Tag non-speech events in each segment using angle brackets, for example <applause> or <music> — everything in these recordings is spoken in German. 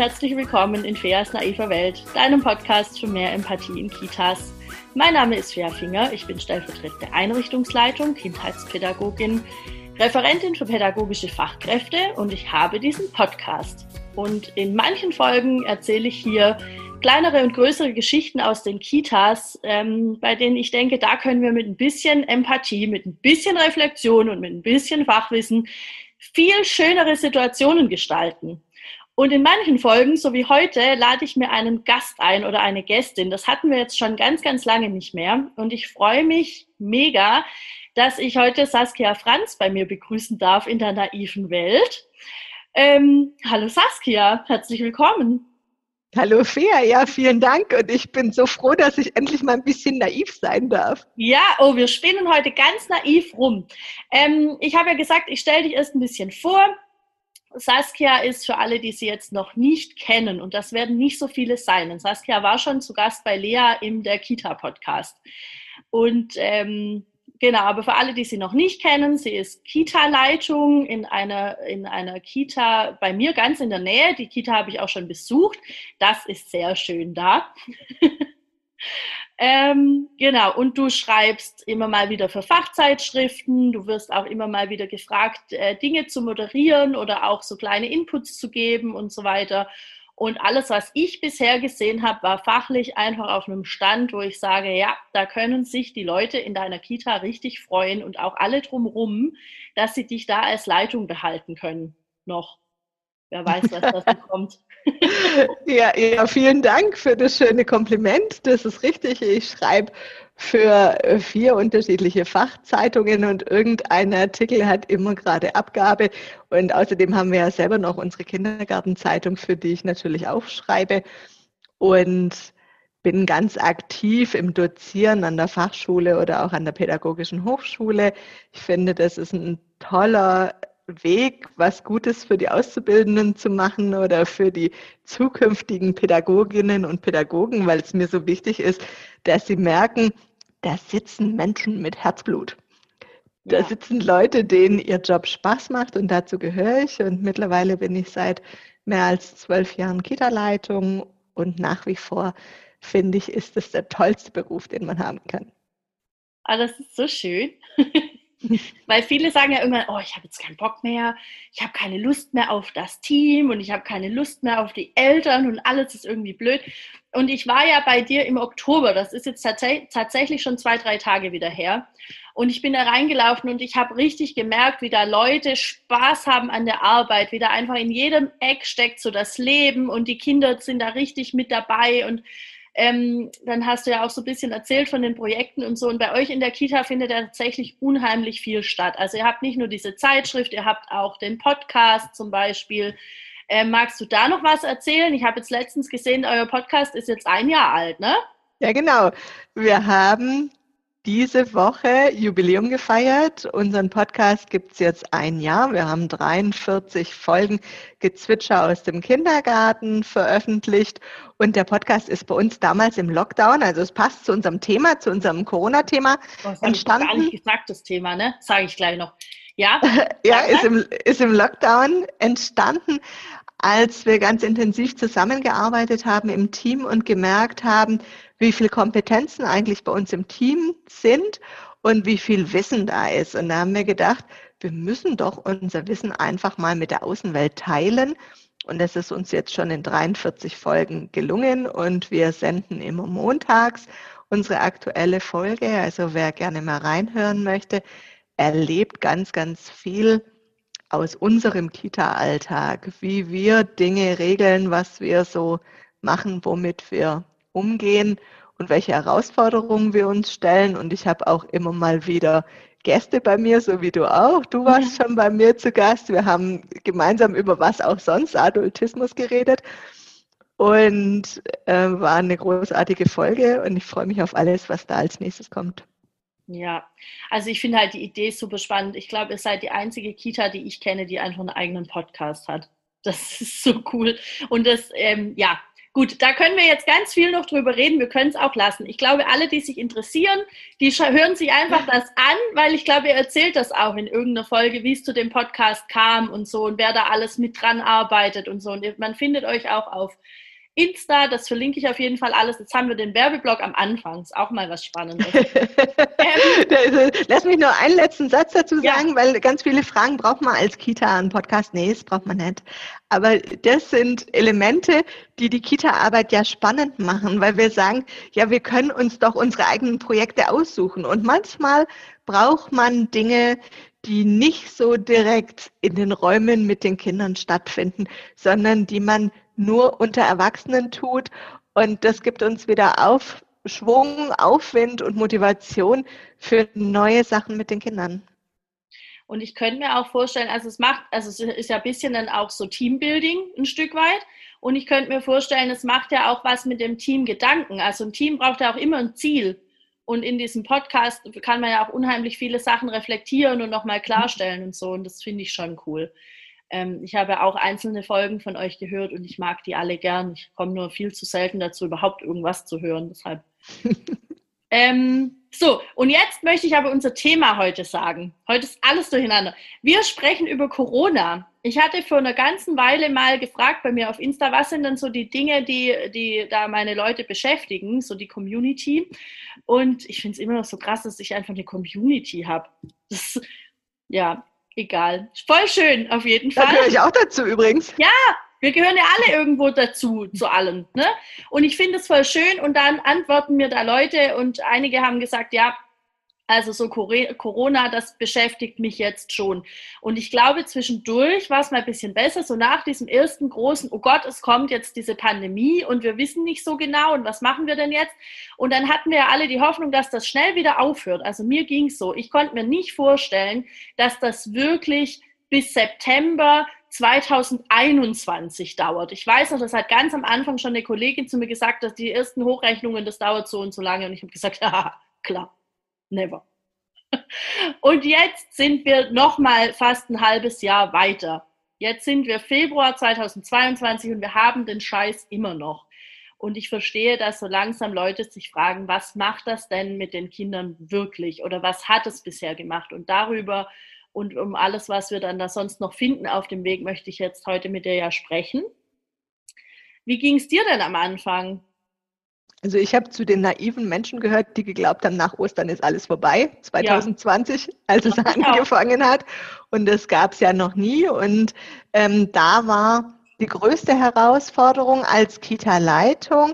herzlich willkommen in Feas naiver Welt, deinem Podcast für mehr Empathie in Kitas. Mein Name ist Fea Finger, ich bin stellvertretende Einrichtungsleitung, Kindheitspädagogin, Referentin für pädagogische Fachkräfte und ich habe diesen Podcast. Und in manchen Folgen erzähle ich hier kleinere und größere Geschichten aus den Kitas, ähm, bei denen ich denke, da können wir mit ein bisschen Empathie, mit ein bisschen Reflexion und mit ein bisschen Fachwissen viel schönere Situationen gestalten. Und in manchen Folgen, so wie heute, lade ich mir einen Gast ein oder eine Gästin. Das hatten wir jetzt schon ganz, ganz lange nicht mehr. Und ich freue mich mega, dass ich heute Saskia Franz bei mir begrüßen darf in der naiven Welt. Ähm, hallo Saskia, herzlich willkommen. Hallo Fea, ja, vielen Dank und ich bin so froh, dass ich endlich mal ein bisschen naiv sein darf. Ja, oh, wir spielen heute ganz naiv rum. Ähm, ich habe ja gesagt, ich stelle dich erst ein bisschen vor. Saskia ist für alle, die sie jetzt noch nicht kennen, und das werden nicht so viele sein. Und Saskia war schon zu Gast bei Lea im der Kita-Podcast. Und ähm, Genau, aber für alle, die sie noch nicht kennen, sie ist Kita-Leitung in einer, in einer Kita bei mir ganz in der Nähe. Die Kita habe ich auch schon besucht. Das ist sehr schön da. <laughs> ähm, genau, und du schreibst immer mal wieder für Fachzeitschriften. Du wirst auch immer mal wieder gefragt, äh, Dinge zu moderieren oder auch so kleine Inputs zu geben und so weiter. Und alles, was ich bisher gesehen habe, war fachlich einfach auf einem Stand, wo ich sage, ja, da können sich die Leute in deiner Kita richtig freuen und auch alle drumherum, dass sie dich da als Leitung behalten können. Noch. Wer weiß, was da kommt. <laughs> ja, ja, vielen Dank für das schöne Kompliment. Das ist richtig. Ich schreibe für vier unterschiedliche Fachzeitungen und irgendein Artikel hat immer gerade Abgabe. Und außerdem haben wir ja selber noch unsere Kindergartenzeitung, für die ich natürlich auch schreibe. Und bin ganz aktiv im Dozieren an der Fachschule oder auch an der pädagogischen Hochschule. Ich finde, das ist ein toller Weg, was Gutes für die Auszubildenden zu machen oder für die zukünftigen Pädagoginnen und Pädagogen, weil es mir so wichtig ist, dass sie merken, da sitzen Menschen mit Herzblut. Da ja. sitzen Leute, denen ihr Job Spaß macht und dazu gehöre ich. Und mittlerweile bin ich seit mehr als zwölf Jahren Kita-Leitung und nach wie vor finde ich, ist es der tollste Beruf, den man haben kann. Ah, das ist so schön. <laughs> <laughs> Weil viele sagen ja irgendwann, oh, ich habe jetzt keinen Bock mehr, ich habe keine Lust mehr auf das Team und ich habe keine Lust mehr auf die Eltern und alles ist irgendwie blöd. Und ich war ja bei dir im Oktober, das ist jetzt tats tatsächlich schon zwei, drei Tage wieder her. Und ich bin da reingelaufen und ich habe richtig gemerkt, wie da Leute Spaß haben an der Arbeit, wie da einfach in jedem Eck steckt so das Leben und die Kinder sind da richtig mit dabei und ähm, dann hast du ja auch so ein bisschen erzählt von den Projekten und so. Und bei euch in der Kita findet ja tatsächlich unheimlich viel statt. Also ihr habt nicht nur diese Zeitschrift, ihr habt auch den Podcast zum Beispiel. Ähm, magst du da noch was erzählen? Ich habe jetzt letztens gesehen, euer Podcast ist jetzt ein Jahr alt, ne? Ja, genau. Wir haben diese Woche Jubiläum gefeiert. Unseren Podcast gibt es jetzt ein Jahr. Wir haben 43 Folgen Gezwitscher aus dem Kindergarten veröffentlicht. Und der Podcast ist bei uns damals im Lockdown, also es passt zu unserem Thema, zu unserem Corona-Thema oh, entstanden. Gar nicht gesagt, das Thema, ne? Sage ich gleich noch. Ja, <laughs> ja ist, im, ist im Lockdown entstanden, als wir ganz intensiv zusammengearbeitet haben im Team und gemerkt haben, wie viele Kompetenzen eigentlich bei uns im Team sind und wie viel Wissen da ist. Und da haben wir gedacht, wir müssen doch unser Wissen einfach mal mit der Außenwelt teilen. Und das ist uns jetzt schon in 43 Folgen gelungen und wir senden immer montags unsere aktuelle Folge. Also wer gerne mal reinhören möchte, erlebt ganz, ganz viel aus unserem Kita-Alltag, wie wir Dinge regeln, was wir so machen, womit wir umgehen und welche Herausforderungen wir uns stellen. Und ich habe auch immer mal wieder Gäste bei mir, so wie du auch. Du warst schon bei mir zu Gast. Wir haben gemeinsam über was auch sonst, Adultismus geredet. Und äh, war eine großartige Folge und ich freue mich auf alles, was da als nächstes kommt. Ja, also ich finde halt die Idee super spannend. Ich glaube, ihr seid die einzige Kita, die ich kenne, die einfach einen eigenen Podcast hat. Das <laughs> ist so cool. Und das, ähm, ja, Gut, da können wir jetzt ganz viel noch drüber reden. Wir können es auch lassen. Ich glaube, alle, die sich interessieren, die hören sich einfach das an, weil ich glaube, ihr erzählt das auch in irgendeiner Folge, wie es zu dem Podcast kam und so und wer da alles mit dran arbeitet und so. Und man findet euch auch auf Insta, das verlinke ich auf jeden Fall alles. Jetzt haben wir den Werbeblock am Anfang. Ist auch mal was Spannendes. <laughs> ähm, Lass mich nur einen letzten Satz dazu sagen, ja. weil ganz viele Fragen braucht man als Kita einen Podcast. Nee, das braucht man nicht. Aber das sind Elemente, die die Kita-Arbeit ja spannend machen, weil wir sagen, ja, wir können uns doch unsere eigenen Projekte aussuchen. Und manchmal braucht man Dinge, die nicht so direkt in den Räumen mit den Kindern stattfinden, sondern die man nur unter Erwachsenen tut. Und das gibt uns wieder Aufschwung, Aufwind und Motivation für neue Sachen mit den Kindern. Und ich könnte mir auch vorstellen, also es macht, also es ist ja ein bisschen dann auch so Teambuilding ein Stück weit. Und ich könnte mir vorstellen, es macht ja auch was mit dem Team Gedanken. Also ein Team braucht ja auch immer ein Ziel. Und in diesem Podcast kann man ja auch unheimlich viele Sachen reflektieren und nochmal klarstellen und so. Und das finde ich schon cool. Ähm, ich habe auch einzelne Folgen von euch gehört und ich mag die alle gern. Ich komme nur viel zu selten dazu, überhaupt irgendwas zu hören. Deshalb. <laughs> ähm, so, und jetzt möchte ich aber unser Thema heute sagen. Heute ist alles durcheinander. Wir sprechen über Corona. Ich hatte vor einer ganzen Weile mal gefragt bei mir auf Insta, was sind denn so die Dinge, die, die da meine Leute beschäftigen, so die Community. Und ich finde es immer noch so krass, dass ich einfach eine Community habe. Ja, egal. Voll schön, auf jeden Fall. Da gehöre ich auch dazu übrigens. Ja, wir gehören ja alle irgendwo dazu, zu allen. Ne? Und ich finde es voll schön und dann antworten mir da Leute und einige haben gesagt, ja, also so Corona, das beschäftigt mich jetzt schon. Und ich glaube, zwischendurch war es mal ein bisschen besser, so nach diesem ersten großen, oh Gott, es kommt jetzt diese Pandemie und wir wissen nicht so genau und was machen wir denn jetzt? Und dann hatten wir alle die Hoffnung, dass das schnell wieder aufhört. Also mir ging es so. Ich konnte mir nicht vorstellen, dass das wirklich bis September 2021 dauert. Ich weiß noch, das hat ganz am Anfang schon eine Kollegin zu mir gesagt, dass die ersten Hochrechnungen, das dauert so und so lange. Und ich habe gesagt, <laughs> ja, klar never. <laughs> Und jetzt sind wir noch mal fast ein halbes Jahr weiter. Jetzt sind wir Februar 2022 und wir haben den Scheiß immer noch. Und ich verstehe, dass so langsam Leute sich fragen, was macht das denn mit den Kindern wirklich oder was hat es bisher gemacht? Und darüber und um alles, was wir dann da sonst noch finden auf dem Weg, möchte ich jetzt heute mit dir ja sprechen. Wie ging es dir denn am Anfang? Also ich habe zu den naiven Menschen gehört, die geglaubt haben, nach Ostern ist alles vorbei, 2020, ja. als es <laughs> angefangen hat. Und das gab es ja noch nie. Und ähm, da war die größte Herausforderung als Kita-Leitung,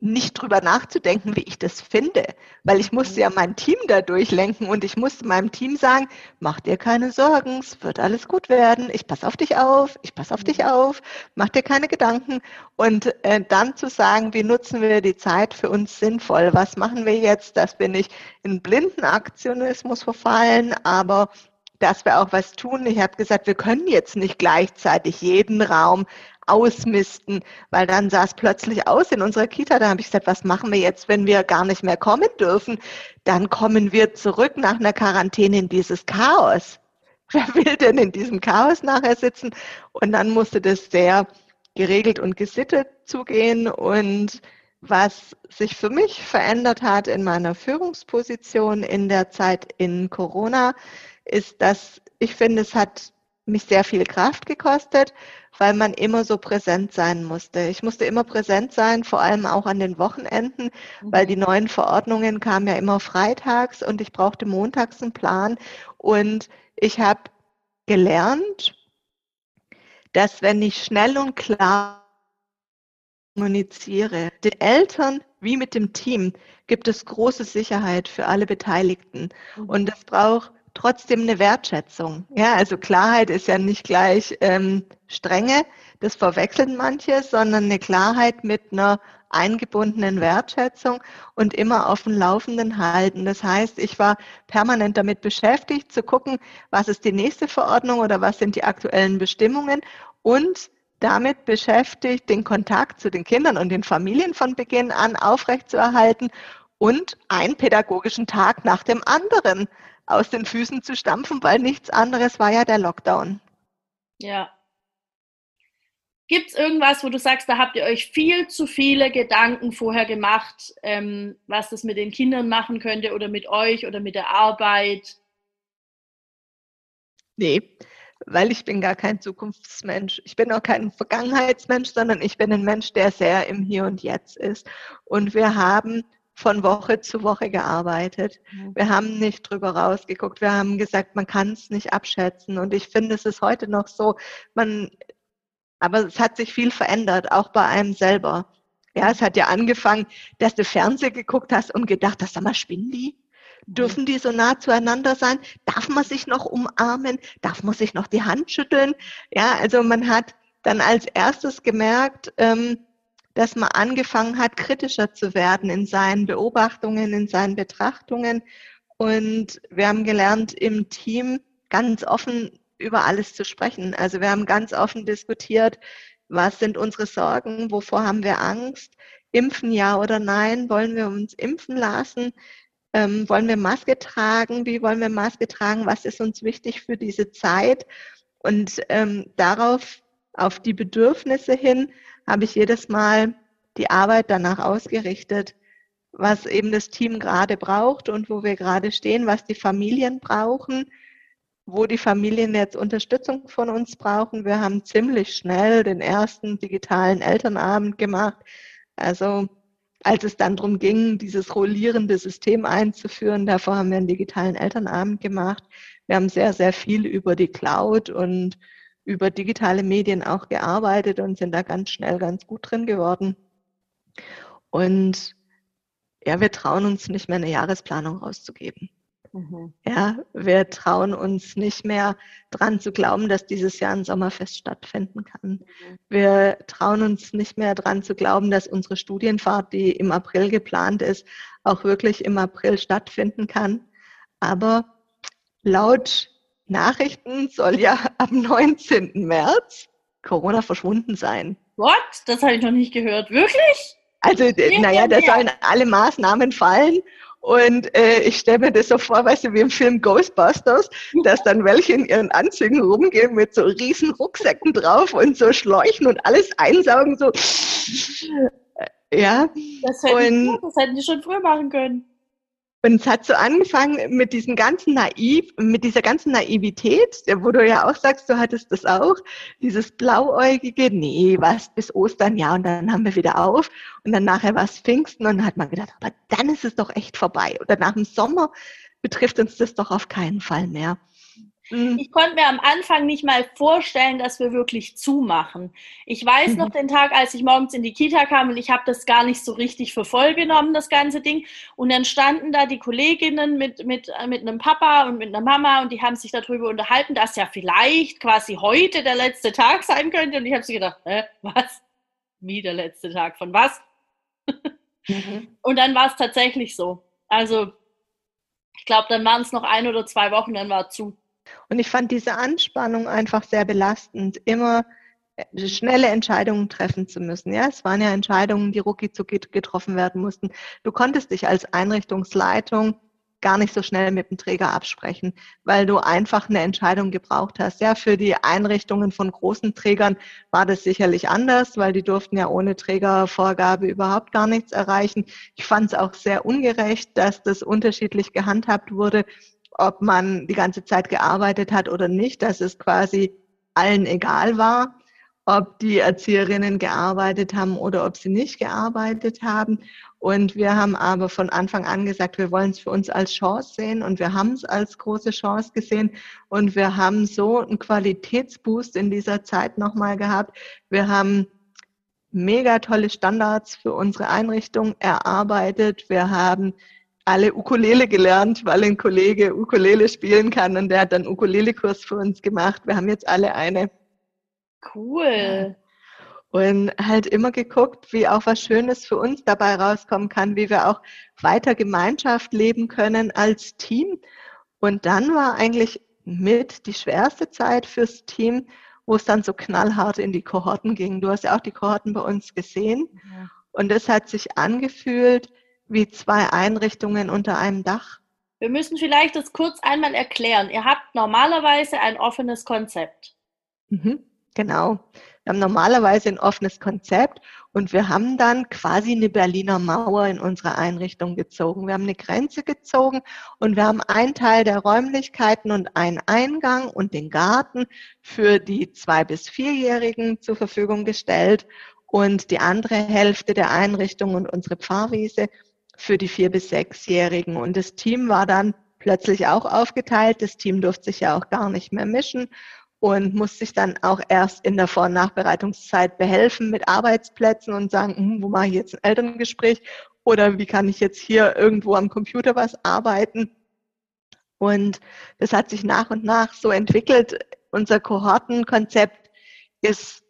nicht drüber nachzudenken, wie ich das finde, weil ich musste ja mein Team da durchlenken und ich musste meinem Team sagen, mach dir keine Sorgen, es wird alles gut werden, ich passe auf dich auf, ich passe auf dich auf, mach dir keine Gedanken. Und äh, dann zu sagen, wie nutzen wir die Zeit für uns sinnvoll, was machen wir jetzt, dass wir nicht in blinden Aktionismus verfallen, aber dass wir auch was tun. Ich habe gesagt, wir können jetzt nicht gleichzeitig jeden Raum ausmisten, weil dann sah es plötzlich aus in unserer Kita. Da habe ich gesagt, was machen wir jetzt, wenn wir gar nicht mehr kommen dürfen? Dann kommen wir zurück nach einer Quarantäne in dieses Chaos. <laughs> Wer will denn in diesem Chaos nachher sitzen? Und dann musste das sehr geregelt und gesittet zugehen. Und was sich für mich verändert hat in meiner Führungsposition in der Zeit in Corona, ist, dass ich finde, es hat mich sehr viel Kraft gekostet, weil man immer so präsent sein musste. Ich musste immer präsent sein, vor allem auch an den Wochenenden, mhm. weil die neuen Verordnungen kamen ja immer freitags und ich brauchte montags einen Plan. Und ich habe gelernt, dass wenn ich schnell und klar kommuniziere, den Eltern wie mit dem Team, gibt es große Sicherheit für alle Beteiligten. Mhm. Und das braucht trotzdem eine Wertschätzung. Ja, also Klarheit ist ja nicht gleich ähm, Strenge, das verwechseln manche, sondern eine Klarheit mit einer eingebundenen Wertschätzung und immer auf dem Laufenden halten. Das heißt, ich war permanent damit beschäftigt zu gucken, was ist die nächste Verordnung oder was sind die aktuellen Bestimmungen und damit beschäftigt, den Kontakt zu den Kindern und den Familien von Beginn an aufrechtzuerhalten und einen pädagogischen Tag nach dem anderen aus den Füßen zu stampfen, weil nichts anderes war ja der Lockdown. Ja. Gibt es irgendwas, wo du sagst, da habt ihr euch viel zu viele Gedanken vorher gemacht, ähm, was das mit den Kindern machen könnte oder mit euch oder mit der Arbeit? Nee, weil ich bin gar kein Zukunftsmensch. Ich bin auch kein Vergangenheitsmensch, sondern ich bin ein Mensch, der sehr im Hier und Jetzt ist. Und wir haben von Woche zu Woche gearbeitet. Wir haben nicht drüber rausgeguckt. Wir haben gesagt, man kann es nicht abschätzen. Und ich finde, es ist heute noch so, man aber es hat sich viel verändert, auch bei einem selber. Ja, es hat ja angefangen, dass du Fernsehen geguckt hast und gedacht hast, sag mal, spinnen die? Dürfen die so nah zueinander sein? Darf man sich noch umarmen? Darf man sich noch die Hand schütteln? Ja, also man hat dann als erstes gemerkt, ähm, dass man angefangen hat, kritischer zu werden in seinen Beobachtungen, in seinen Betrachtungen. Und wir haben gelernt, im Team ganz offen über alles zu sprechen. Also wir haben ganz offen diskutiert, was sind unsere Sorgen, wovor haben wir Angst, impfen ja oder nein, wollen wir uns impfen lassen, ähm, wollen wir Maske tragen, wie wollen wir Maske tragen, was ist uns wichtig für diese Zeit. Und ähm, darauf, auf die Bedürfnisse hin, habe ich jedes Mal die Arbeit danach ausgerichtet, was eben das Team gerade braucht und wo wir gerade stehen, was die Familien brauchen wo die Familien jetzt Unterstützung von uns brauchen. Wir haben ziemlich schnell den ersten digitalen Elternabend gemacht. Also als es dann darum ging, dieses rollierende System einzuführen, davor haben wir einen digitalen Elternabend gemacht. Wir haben sehr, sehr viel über die Cloud und über digitale Medien auch gearbeitet und sind da ganz schnell ganz gut drin geworden. Und ja, wir trauen uns nicht mehr eine Jahresplanung rauszugeben. Mhm. Ja, wir trauen uns nicht mehr dran zu glauben, dass dieses Jahr ein Sommerfest stattfinden kann. Mhm. Wir trauen uns nicht mehr dran zu glauben, dass unsere Studienfahrt, die im April geplant ist, auch wirklich im April stattfinden kann. Aber laut Nachrichten soll ja am 19. März Corona verschwunden sein. What? Das habe ich noch nicht gehört. Wirklich? Also, naja, da sollen alle Maßnahmen fallen und äh, ich stelle mir das so vor, weißt du, wie im Film Ghostbusters, dass dann welche in ihren Anzügen rumgehen mit so riesen Rucksäcken drauf und so Schläuchen und alles einsaugen, so. Ja. Das hätten, und, das hätten die schon früher machen können. Und es hat so angefangen mit diesem ganzen Naiv, mit dieser ganzen Naivität, wo du ja auch sagst, du hattest das auch, dieses blauäugige, nee, was bis Ostern, ja, und dann haben wir wieder auf. Und dann nachher war es Pfingsten und dann hat man gedacht, aber dann ist es doch echt vorbei. Oder nach dem Sommer betrifft uns das doch auf keinen Fall mehr. Mhm. Ich konnte mir am Anfang nicht mal vorstellen, dass wir wirklich zumachen. Ich weiß noch mhm. den Tag, als ich morgens in die Kita kam und ich habe das gar nicht so richtig für voll genommen, das ganze Ding. Und dann standen da die Kolleginnen mit, mit, äh, mit einem Papa und mit einer Mama und die haben sich darüber unterhalten, dass ja vielleicht quasi heute der letzte Tag sein könnte. Und ich habe sie gedacht, hä, was? Wie der letzte Tag? Von was? Mhm. <laughs> Und dann war es tatsächlich so. Also, ich glaube, dann waren es noch ein oder zwei Wochen, dann war es zu. Und ich fand diese Anspannung einfach sehr belastend, immer äh, schnelle Entscheidungen treffen zu müssen. Ja, es waren ja Entscheidungen, die rucki getroffen werden mussten. Du konntest dich als Einrichtungsleitung gar nicht so schnell mit dem Träger absprechen, weil du einfach eine Entscheidung gebraucht hast. Ja, für die Einrichtungen von großen Trägern war das sicherlich anders, weil die durften ja ohne Trägervorgabe überhaupt gar nichts erreichen. Ich fand es auch sehr ungerecht, dass das unterschiedlich gehandhabt wurde ob man die ganze Zeit gearbeitet hat oder nicht, dass es quasi allen egal war, ob die Erzieherinnen gearbeitet haben oder ob sie nicht gearbeitet haben. Und wir haben aber von Anfang an gesagt, wir wollen es für uns als Chance sehen und wir haben es als große Chance gesehen und wir haben so einen Qualitätsboost in dieser Zeit nochmal gehabt. Wir haben mega tolle Standards für unsere Einrichtung erarbeitet. Wir haben alle Ukulele gelernt, weil ein Kollege Ukulele spielen kann und der hat dann Ukulele-Kurs für uns gemacht. Wir haben jetzt alle eine. Cool. Und halt immer geguckt, wie auch was Schönes für uns dabei rauskommen kann, wie wir auch weiter Gemeinschaft leben können als Team. Und dann war eigentlich mit die schwerste Zeit fürs Team, wo es dann so knallhart in die Kohorten ging. Du hast ja auch die Kohorten bei uns gesehen. Ja. Und es hat sich angefühlt, wie zwei Einrichtungen unter einem Dach? Wir müssen vielleicht das kurz einmal erklären. Ihr habt normalerweise ein offenes Konzept. Mhm, genau. Wir haben normalerweise ein offenes Konzept und wir haben dann quasi eine Berliner Mauer in unsere Einrichtung gezogen. Wir haben eine Grenze gezogen und wir haben einen Teil der Räumlichkeiten und einen Eingang und den Garten für die zwei bis vierjährigen zur Verfügung gestellt und die andere Hälfte der Einrichtung und unsere Pfarrwiese für die vier bis sechsjährigen. Und das Team war dann plötzlich auch aufgeteilt. Das Team durfte sich ja auch gar nicht mehr mischen und muss sich dann auch erst in der Vor- und Nachbereitungszeit behelfen mit Arbeitsplätzen und sagen, hm, wo mache ich jetzt ein Elterngespräch oder wie kann ich jetzt hier irgendwo am Computer was arbeiten. Und das hat sich nach und nach so entwickelt. Unser Kohortenkonzept ist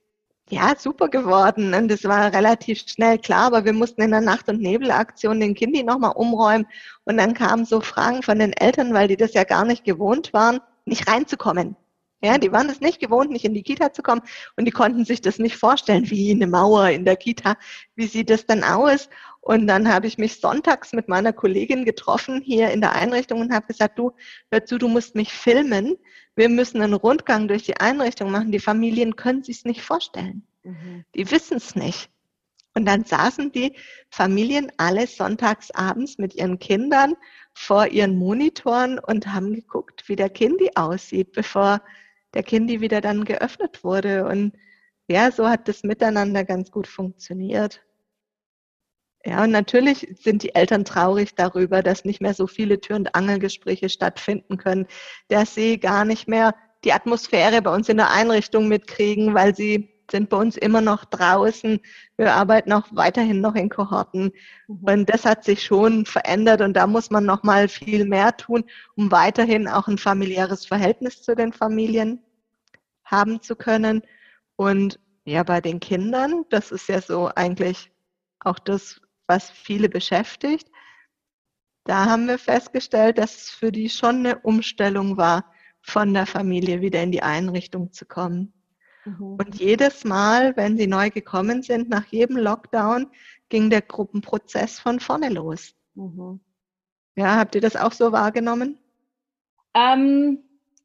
ja super geworden und das war relativ schnell klar, aber wir mussten in der Nacht- und Nebelaktion den Kindi nochmal umräumen und dann kamen so Fragen von den Eltern, weil die das ja gar nicht gewohnt waren, nicht reinzukommen. Ja, die waren es nicht gewohnt, nicht in die Kita zu kommen und die konnten sich das nicht vorstellen, wie eine Mauer in der Kita. Wie sieht das dann aus? Und dann habe ich mich sonntags mit meiner Kollegin getroffen hier in der Einrichtung und habe gesagt, du, hör zu, du musst mich filmen. Wir müssen einen Rundgang durch die Einrichtung machen. Die Familien können sich nicht vorstellen. Mhm. Die wissen es nicht. Und dann saßen die Familien alle sonntags abends mit ihren Kindern vor ihren Monitoren und haben geguckt, wie der Kindi aussieht, bevor der Kindi wieder dann geöffnet wurde. Und ja, so hat das Miteinander ganz gut funktioniert. Ja, und natürlich sind die Eltern traurig darüber, dass nicht mehr so viele Tür- und Angelgespräche stattfinden können, dass sie gar nicht mehr die Atmosphäre bei uns in der Einrichtung mitkriegen, weil sie sind bei uns immer noch draußen. Wir arbeiten auch weiterhin noch in Kohorten. Mhm. Und das hat sich schon verändert und da muss man noch mal viel mehr tun, um weiterhin auch ein familiäres Verhältnis zu den Familien haben zu können. Und ja, bei den Kindern, das ist ja so eigentlich auch das, was viele beschäftigt. Da haben wir festgestellt, dass es für die schon eine Umstellung war, von der Familie wieder in die Einrichtung zu kommen. Mhm. Und jedes Mal, wenn sie neu gekommen sind, nach jedem Lockdown, ging der Gruppenprozess von vorne los. Mhm. Ja, habt ihr das auch so wahrgenommen? Ähm,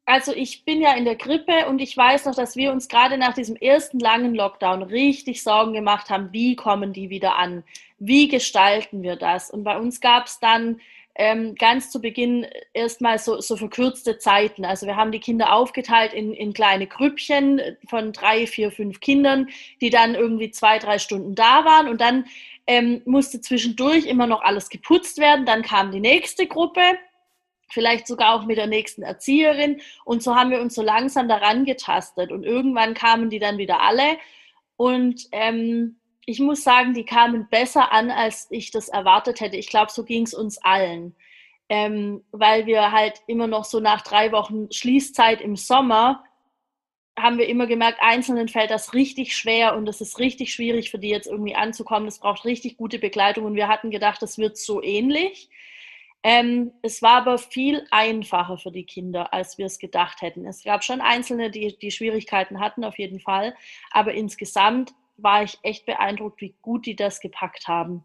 also ich bin ja in der Grippe und ich weiß noch, dass wir uns gerade nach diesem ersten langen Lockdown richtig Sorgen gemacht haben, wie kommen die wieder an? Wie gestalten wir das? Und bei uns gab es dann ähm, ganz zu Beginn erstmal so, so verkürzte Zeiten. Also wir haben die Kinder aufgeteilt in, in kleine Grüppchen von drei, vier, fünf Kindern, die dann irgendwie zwei, drei Stunden da waren und dann ähm, musste zwischendurch immer noch alles geputzt werden. Dann kam die nächste Gruppe, vielleicht sogar auch mit der nächsten Erzieherin und so haben wir uns so langsam daran getastet und irgendwann kamen die dann wieder alle und ähm, ich muss sagen, die kamen besser an, als ich das erwartet hätte. Ich glaube, so ging es uns allen. Ähm, weil wir halt immer noch so nach drei Wochen Schließzeit im Sommer haben wir immer gemerkt, Einzelnen fällt das richtig schwer und es ist richtig schwierig für die jetzt irgendwie anzukommen. Es braucht richtig gute Begleitung und wir hatten gedacht, das wird so ähnlich. Ähm, es war aber viel einfacher für die Kinder, als wir es gedacht hätten. Es gab schon Einzelne, die, die Schwierigkeiten hatten, auf jeden Fall. Aber insgesamt war ich echt beeindruckt, wie gut die das gepackt haben.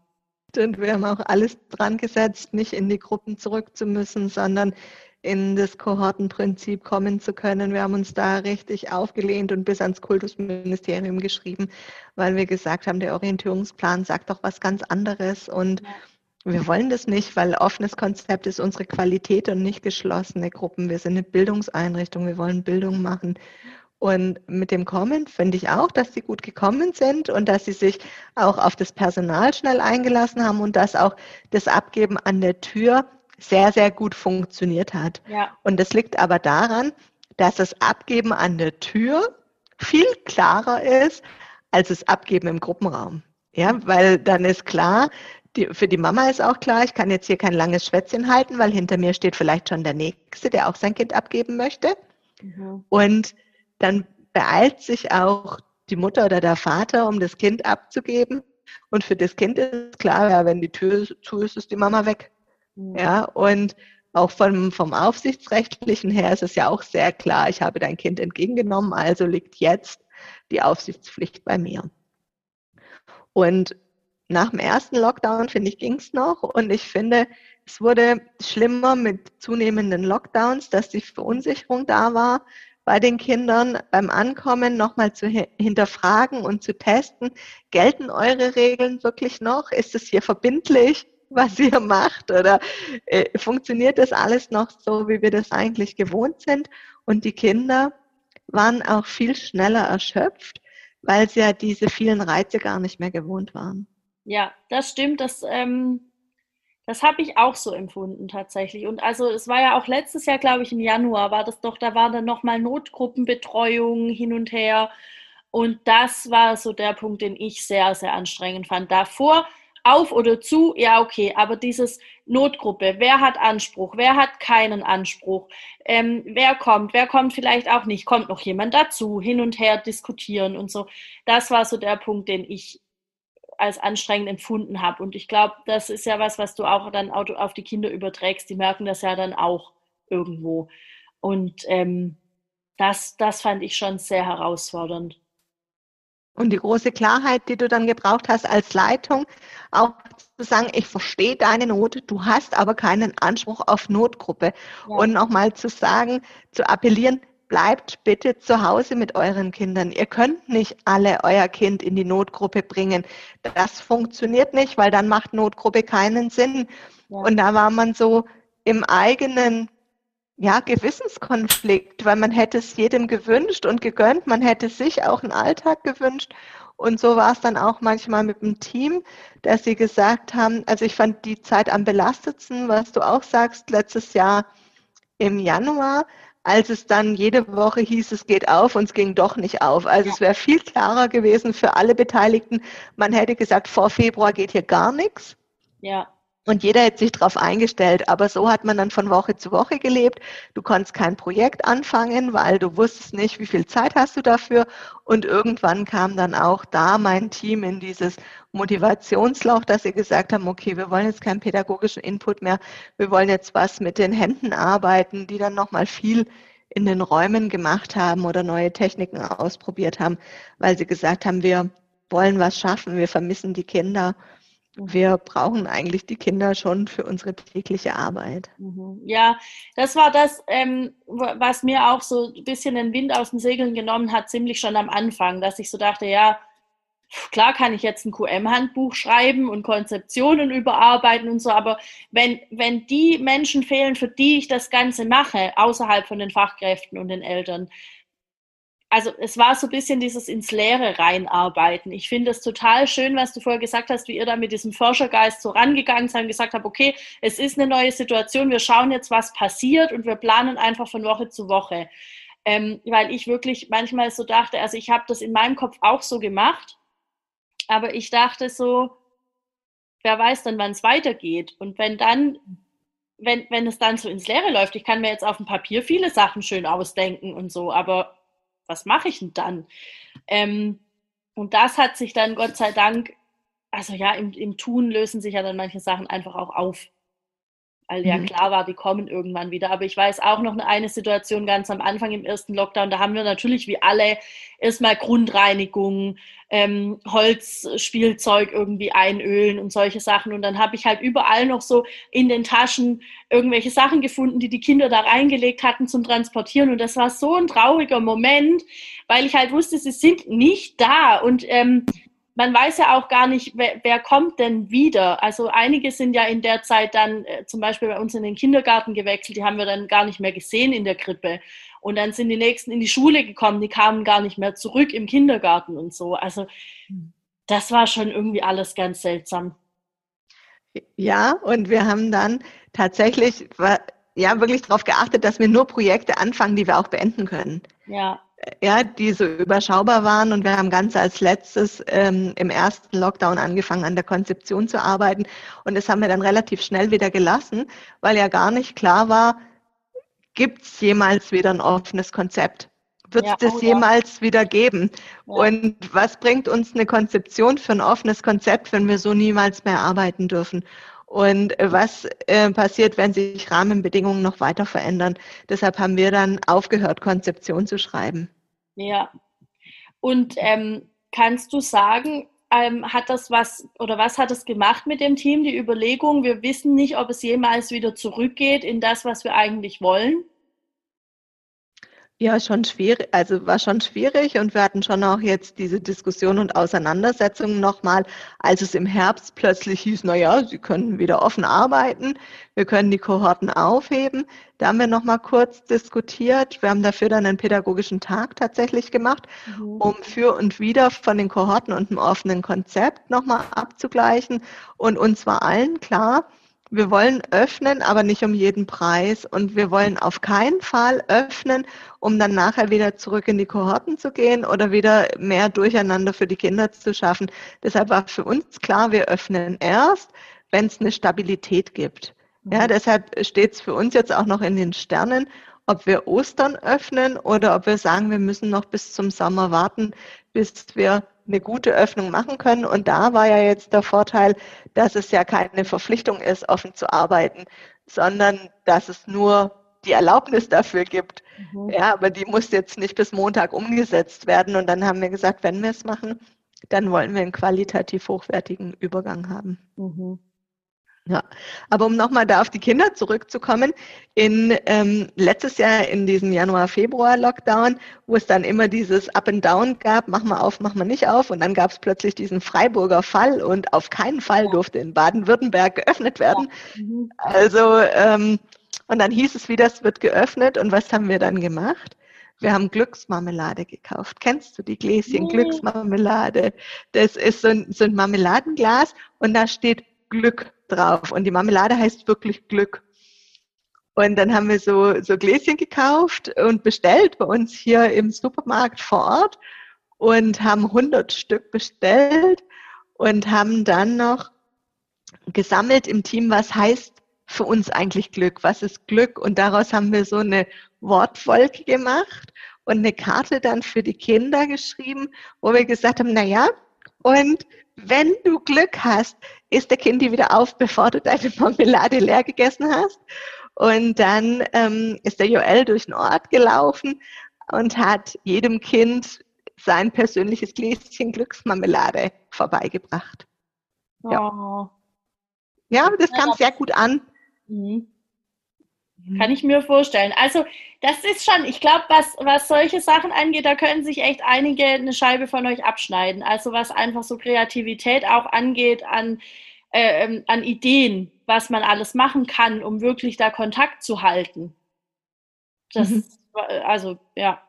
Und wir haben auch alles dran gesetzt, nicht in die Gruppen zurück zu müssen, sondern in das Kohortenprinzip kommen zu können. Wir haben uns da richtig aufgelehnt und bis ans Kultusministerium geschrieben, weil wir gesagt haben, der Orientierungsplan sagt doch was ganz anderes und ja. wir wollen das nicht, weil offenes Konzept ist unsere Qualität und nicht geschlossene Gruppen. Wir sind eine Bildungseinrichtung, wir wollen Bildung machen und mit dem Kommen finde ich auch, dass sie gut gekommen sind und dass sie sich auch auf das Personal schnell eingelassen haben und dass auch das Abgeben an der Tür sehr, sehr gut funktioniert hat. Ja. Und das liegt aber daran, dass das Abgeben an der Tür viel klarer ist als das Abgeben im Gruppenraum. Ja, weil dann ist klar, die, für die Mama ist auch klar, ich kann jetzt hier kein langes Schwätzchen halten, weil hinter mir steht vielleicht schon der Nächste, der auch sein Kind abgeben möchte. Mhm. Und dann beeilt sich auch die Mutter oder der Vater, um das Kind abzugeben. Und für das Kind ist klar, ja, wenn die Tür zu ist, ist die Mama weg. Mhm. Ja, und auch vom, vom Aufsichtsrechtlichen her ist es ja auch sehr klar, ich habe dein Kind entgegengenommen, also liegt jetzt die Aufsichtspflicht bei mir. Und nach dem ersten Lockdown, finde ich, ging es noch. Und ich finde, es wurde schlimmer mit zunehmenden Lockdowns, dass die Verunsicherung da war bei den Kindern beim Ankommen nochmal zu hinterfragen und zu testen, gelten eure Regeln wirklich noch? Ist es hier verbindlich, <laughs> was ihr macht? Oder äh, funktioniert das alles noch so, wie wir das eigentlich gewohnt sind? Und die Kinder waren auch viel schneller erschöpft, weil sie ja diese vielen Reize gar nicht mehr gewohnt waren. Ja, das stimmt. Das ähm, das habe ich auch so empfunden tatsächlich. Und also es war ja auch letztes Jahr, glaube ich, im Januar war das doch, da war dann nochmal Notgruppenbetreuung hin und her. Und das war so der Punkt, den ich sehr, sehr anstrengend fand. Davor auf oder zu, ja, okay, aber dieses Notgruppe, wer hat Anspruch, wer hat keinen Anspruch, ähm, wer kommt, wer kommt vielleicht auch nicht, kommt noch jemand dazu, hin und her diskutieren und so. Das war so der Punkt, den ich als anstrengend empfunden habe. Und ich glaube, das ist ja was, was du auch dann auf die Kinder überträgst. Die merken das ja dann auch irgendwo. Und ähm, das, das fand ich schon sehr herausfordernd. Und die große Klarheit, die du dann gebraucht hast als Leitung, auch zu sagen, ich verstehe deine Not, du hast aber keinen Anspruch auf Notgruppe. Ja. Und nochmal zu sagen, zu appellieren, bleibt bitte zu Hause mit euren Kindern. Ihr könnt nicht alle euer Kind in die Notgruppe bringen. Das funktioniert nicht, weil dann macht Notgruppe keinen Sinn. Ja. Und da war man so im eigenen ja, Gewissenskonflikt, weil man hätte es jedem gewünscht und gegönnt, man hätte sich auch einen Alltag gewünscht. Und so war es dann auch manchmal mit dem Team, dass sie gesagt haben, also ich fand die Zeit am belastetsten, was du auch sagst, letztes Jahr im Januar, als es dann jede Woche hieß, es geht auf und es ging doch nicht auf. Also ja. es wäre viel klarer gewesen für alle Beteiligten. Man hätte gesagt, vor Februar geht hier gar nichts. Ja. Und jeder hätte sich darauf eingestellt. Aber so hat man dann von Woche zu Woche gelebt. Du konntest kein Projekt anfangen, weil du wusstest nicht, wie viel Zeit hast du dafür. Und irgendwann kam dann auch da mein Team in dieses Motivationsloch, dass sie gesagt haben, okay, wir wollen jetzt keinen pädagogischen Input mehr. Wir wollen jetzt was mit den Händen arbeiten, die dann nochmal viel in den Räumen gemacht haben oder neue Techniken ausprobiert haben, weil sie gesagt haben, wir wollen was schaffen, wir vermissen die Kinder wir brauchen eigentlich die Kinder schon für unsere tägliche Arbeit. Mhm. Ja, das war das, ähm, was mir auch so ein bisschen den Wind aus den Segeln genommen hat, ziemlich schon am Anfang, dass ich so dachte, ja, klar kann ich jetzt ein QM-Handbuch schreiben und Konzeptionen überarbeiten und so, aber wenn, wenn die Menschen fehlen, für die ich das Ganze mache, außerhalb von den Fachkräften und den Eltern, also es war so ein bisschen dieses ins Leere reinarbeiten. Ich finde es total schön, was du vorher gesagt hast, wie ihr da mit diesem Forschergeist so rangegangen seid und gesagt habt, okay, es ist eine neue Situation, wir schauen jetzt, was passiert und wir planen einfach von Woche zu Woche. Ähm, weil ich wirklich manchmal so dachte, also ich habe das in meinem Kopf auch so gemacht, aber ich dachte so, wer weiß dann, wann es weitergeht. Und wenn dann wenn, wenn es dann so ins Leere läuft, ich kann mir jetzt auf dem Papier viele Sachen schön ausdenken und so, aber was mache ich denn dann? Ähm, und das hat sich dann Gott sei Dank, also ja, im, im Tun lösen sich ja dann manche Sachen einfach auch auf weil ja mhm. klar war, die kommen irgendwann wieder. Aber ich weiß auch noch eine Situation ganz am Anfang im ersten Lockdown, da haben wir natürlich wie alle erstmal Grundreinigung, ähm, Holzspielzeug irgendwie einölen und solche Sachen. Und dann habe ich halt überall noch so in den Taschen irgendwelche Sachen gefunden, die die Kinder da reingelegt hatten zum Transportieren. Und das war so ein trauriger Moment, weil ich halt wusste, sie sind nicht da. Und ähm, man weiß ja auch gar nicht, wer, wer, kommt denn wieder. Also einige sind ja in der Zeit dann äh, zum Beispiel bei uns in den Kindergarten gewechselt, die haben wir dann gar nicht mehr gesehen in der Krippe. Und dann sind die nächsten in die Schule gekommen, die kamen gar nicht mehr zurück im Kindergarten und so. Also das war schon irgendwie alles ganz seltsam. Ja, und wir haben dann tatsächlich ja wirklich darauf geachtet, dass wir nur Projekte anfangen, die wir auch beenden können. Ja ja, die so überschaubar waren. Und wir haben ganz als letztes ähm, im ersten Lockdown angefangen, an der Konzeption zu arbeiten. Und das haben wir dann relativ schnell wieder gelassen, weil ja gar nicht klar war, gibt es jemals wieder ein offenes Konzept? Wird es ja, das oh, jemals ja. wieder geben? Ja. Und was bringt uns eine Konzeption für ein offenes Konzept, wenn wir so niemals mehr arbeiten dürfen? Und was äh, passiert, wenn sich Rahmenbedingungen noch weiter verändern. Deshalb haben wir dann aufgehört, Konzeption zu schreiben. Ja. Und ähm, kannst du sagen, ähm, hat das was oder was hat es gemacht mit dem Team, die Überlegung, wir wissen nicht, ob es jemals wieder zurückgeht in das, was wir eigentlich wollen? Ja, schon schwierig, also war schon schwierig und wir hatten schon auch jetzt diese Diskussion und Auseinandersetzung nochmal, als es im Herbst plötzlich hieß, na ja, Sie können wieder offen arbeiten, wir können die Kohorten aufheben. Da haben wir nochmal kurz diskutiert. Wir haben dafür dann einen pädagogischen Tag tatsächlich gemacht, mhm. um für und wieder von den Kohorten und einem offenen Konzept nochmal abzugleichen. Und uns war allen klar, wir wollen öffnen, aber nicht um jeden Preis. Und wir wollen auf keinen Fall öffnen, um dann nachher wieder zurück in die Kohorten zu gehen oder wieder mehr Durcheinander für die Kinder zu schaffen. Deshalb war für uns klar, wir öffnen erst, wenn es eine Stabilität gibt. Ja, mhm. deshalb steht es für uns jetzt auch noch in den Sternen, ob wir Ostern öffnen oder ob wir sagen, wir müssen noch bis zum Sommer warten, bis wir eine gute Öffnung machen können. Und da war ja jetzt der Vorteil, dass es ja keine Verpflichtung ist, offen zu arbeiten, sondern dass es nur die Erlaubnis dafür gibt. Mhm. Ja, aber die muss jetzt nicht bis Montag umgesetzt werden. Und dann haben wir gesagt, wenn wir es machen, dann wollen wir einen qualitativ hochwertigen Übergang haben. Mhm. Ja, aber um nochmal da auf die Kinder zurückzukommen, in ähm, letztes Jahr in diesem Januar-Februar-Lockdown, wo es dann immer dieses Up and Down gab, mach mal auf, mach mal nicht auf, und dann gab es plötzlich diesen Freiburger Fall und auf keinen Fall durfte in Baden-Württemberg geöffnet werden. Mhm. Also ähm, und dann hieß es wieder, es wird geöffnet und was haben wir dann gemacht? Wir haben Glücksmarmelade gekauft. Kennst du die Gläschen nee. Glücksmarmelade? Das ist so ein, so ein Marmeladenglas und da steht Glück drauf. Und die Marmelade heißt wirklich Glück. Und dann haben wir so, so Gläschen gekauft und bestellt bei uns hier im Supermarkt vor Ort und haben 100 Stück bestellt und haben dann noch gesammelt im Team, was heißt für uns eigentlich Glück? Was ist Glück? Und daraus haben wir so eine Wortwolke gemacht und eine Karte dann für die Kinder geschrieben, wo wir gesagt haben, na ja, und wenn du Glück hast, ist der Kind wieder auf, bevor du deine <laughs> Marmelade leer gegessen hast. Und dann ähm, ist der Joel durch den Ort gelaufen und hat jedem Kind sein persönliches Gläschen Glücksmarmelade vorbeigebracht. Ja, oh. ja das kam sehr gut an. Mhm. Kann ich mir vorstellen. Also das ist schon, ich glaube, was, was solche Sachen angeht, da können sich echt einige eine Scheibe von euch abschneiden. Also was einfach so Kreativität auch angeht an, äh, ähm, an Ideen, was man alles machen kann, um wirklich da Kontakt zu halten. Das, mhm. also ja.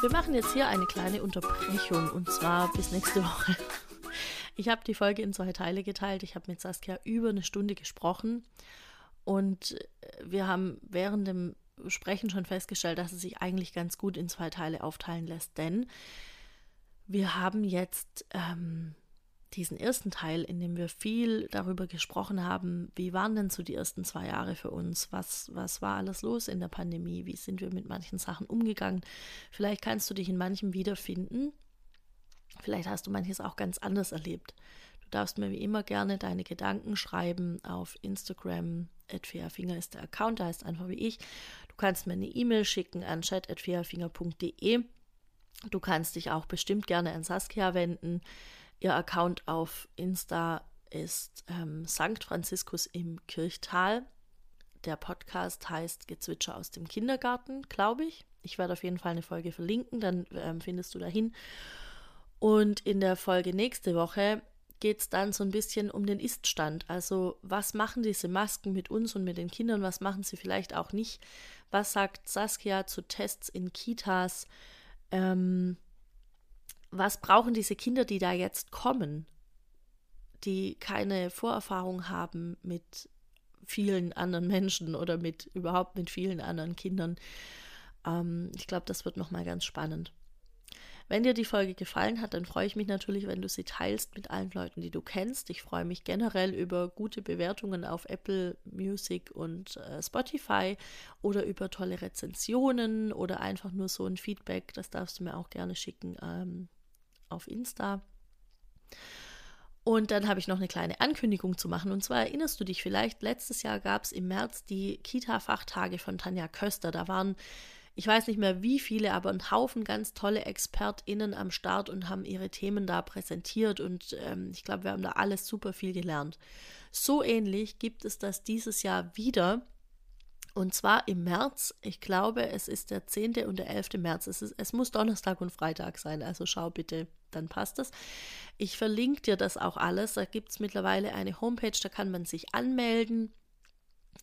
Wir machen jetzt hier eine kleine Unterbrechung und zwar bis nächste Woche. Ich habe die Folge in zwei Teile geteilt. Ich habe mit Saskia über eine Stunde gesprochen und äh, wir haben während dem Sprechen schon festgestellt, dass es sich eigentlich ganz gut in zwei Teile aufteilen lässt, denn wir haben jetzt ähm, diesen ersten Teil, in dem wir viel darüber gesprochen haben, wie waren denn so die ersten zwei Jahre für uns? Was, was war alles los in der Pandemie? Wie sind wir mit manchen Sachen umgegangen? Vielleicht kannst du dich in manchem wiederfinden. Vielleicht hast du manches auch ganz anders erlebt. Du darfst mir wie immer gerne deine Gedanken schreiben auf Instagram. Finger ist der Account, da heißt einfach wie ich. Du kannst mir eine E-Mail schicken an chat.fairfinger.de. Du kannst dich auch bestimmt gerne an Saskia wenden. Ihr Account auf Insta ist ähm, St. Franziskus im Kirchtal. Der Podcast heißt Gezwitscher aus dem Kindergarten, glaube ich. Ich werde auf jeden Fall eine Folge verlinken, dann ähm, findest du dahin. Und in der Folge nächste Woche geht es dann so ein bisschen um den Iststand. Also was machen diese Masken mit uns und mit den Kindern, was machen sie vielleicht auch nicht? Was sagt Saskia zu Tests in Kitas? Ähm, was brauchen diese Kinder, die da jetzt kommen, die keine Vorerfahrung haben mit vielen anderen Menschen oder mit überhaupt mit vielen anderen Kindern? Ähm, ich glaube, das wird nochmal ganz spannend. Wenn dir die Folge gefallen hat, dann freue ich mich natürlich, wenn du sie teilst mit allen Leuten, die du kennst. Ich freue mich generell über gute Bewertungen auf Apple Music und äh, Spotify oder über tolle Rezensionen oder einfach nur so ein Feedback. Das darfst du mir auch gerne schicken ähm, auf Insta. Und dann habe ich noch eine kleine Ankündigung zu machen. Und zwar erinnerst du dich vielleicht, letztes Jahr gab es im März die Kita-Fachtage von Tanja Köster. Da waren ich weiß nicht mehr wie viele, aber ein Haufen ganz tolle ExpertInnen am Start und haben ihre Themen da präsentiert und ähm, ich glaube, wir haben da alles super viel gelernt. So ähnlich gibt es das dieses Jahr wieder Und zwar im März, ich glaube, es ist der 10. und der 11. März. Es, ist, es muss Donnerstag und Freitag sein, also schau bitte, dann passt das. Ich verlinke dir das auch alles. Da gibt es mittlerweile eine Homepage, da kann man sich anmelden.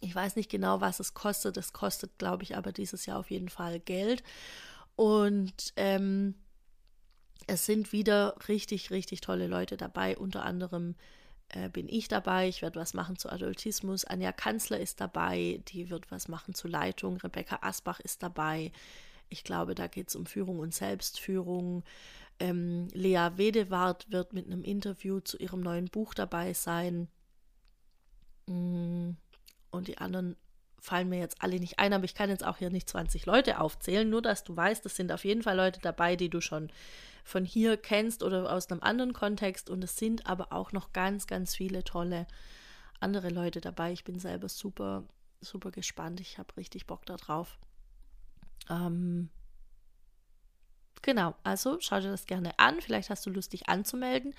Ich weiß nicht genau, was es kostet. Es kostet, glaube ich, aber dieses Jahr auf jeden Fall Geld. Und ähm, es sind wieder richtig, richtig tolle Leute dabei, unter anderem äh, bin ich dabei. Ich werde was machen zu Adultismus. Anja Kanzler ist dabei, die wird was machen zu Leitung. Rebecca Asbach ist dabei. Ich glaube, da geht es um Führung und Selbstführung. Ähm, Lea Wedewart wird mit einem Interview zu ihrem neuen Buch dabei sein. Mm, und die anderen fallen mir jetzt alle nicht ein, aber ich kann jetzt auch hier nicht 20 Leute aufzählen, nur dass du weißt, es sind auf jeden Fall Leute dabei, die du schon von hier kennst oder aus einem anderen Kontext. Und es sind aber auch noch ganz, ganz viele tolle andere Leute dabei. Ich bin selber super, super gespannt. Ich habe richtig Bock darauf. Ähm, genau, also schau dir das gerne an. Vielleicht hast du Lust, dich anzumelden.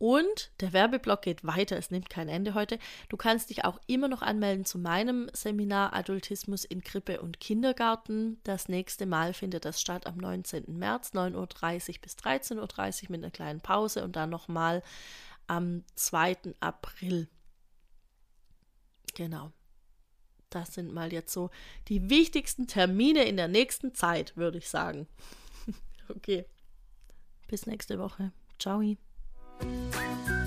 Und der Werbeblock geht weiter, es nimmt kein Ende heute. Du kannst dich auch immer noch anmelden zu meinem Seminar Adultismus in Krippe und Kindergarten. Das nächste Mal findet das statt am 19. März, 9.30 Uhr bis 13.30 Uhr mit einer kleinen Pause und dann nochmal am 2. April. Genau. Das sind mal jetzt so die wichtigsten Termine in der nächsten Zeit, würde ich sagen. <laughs> okay. Bis nächste Woche. Ciao. Música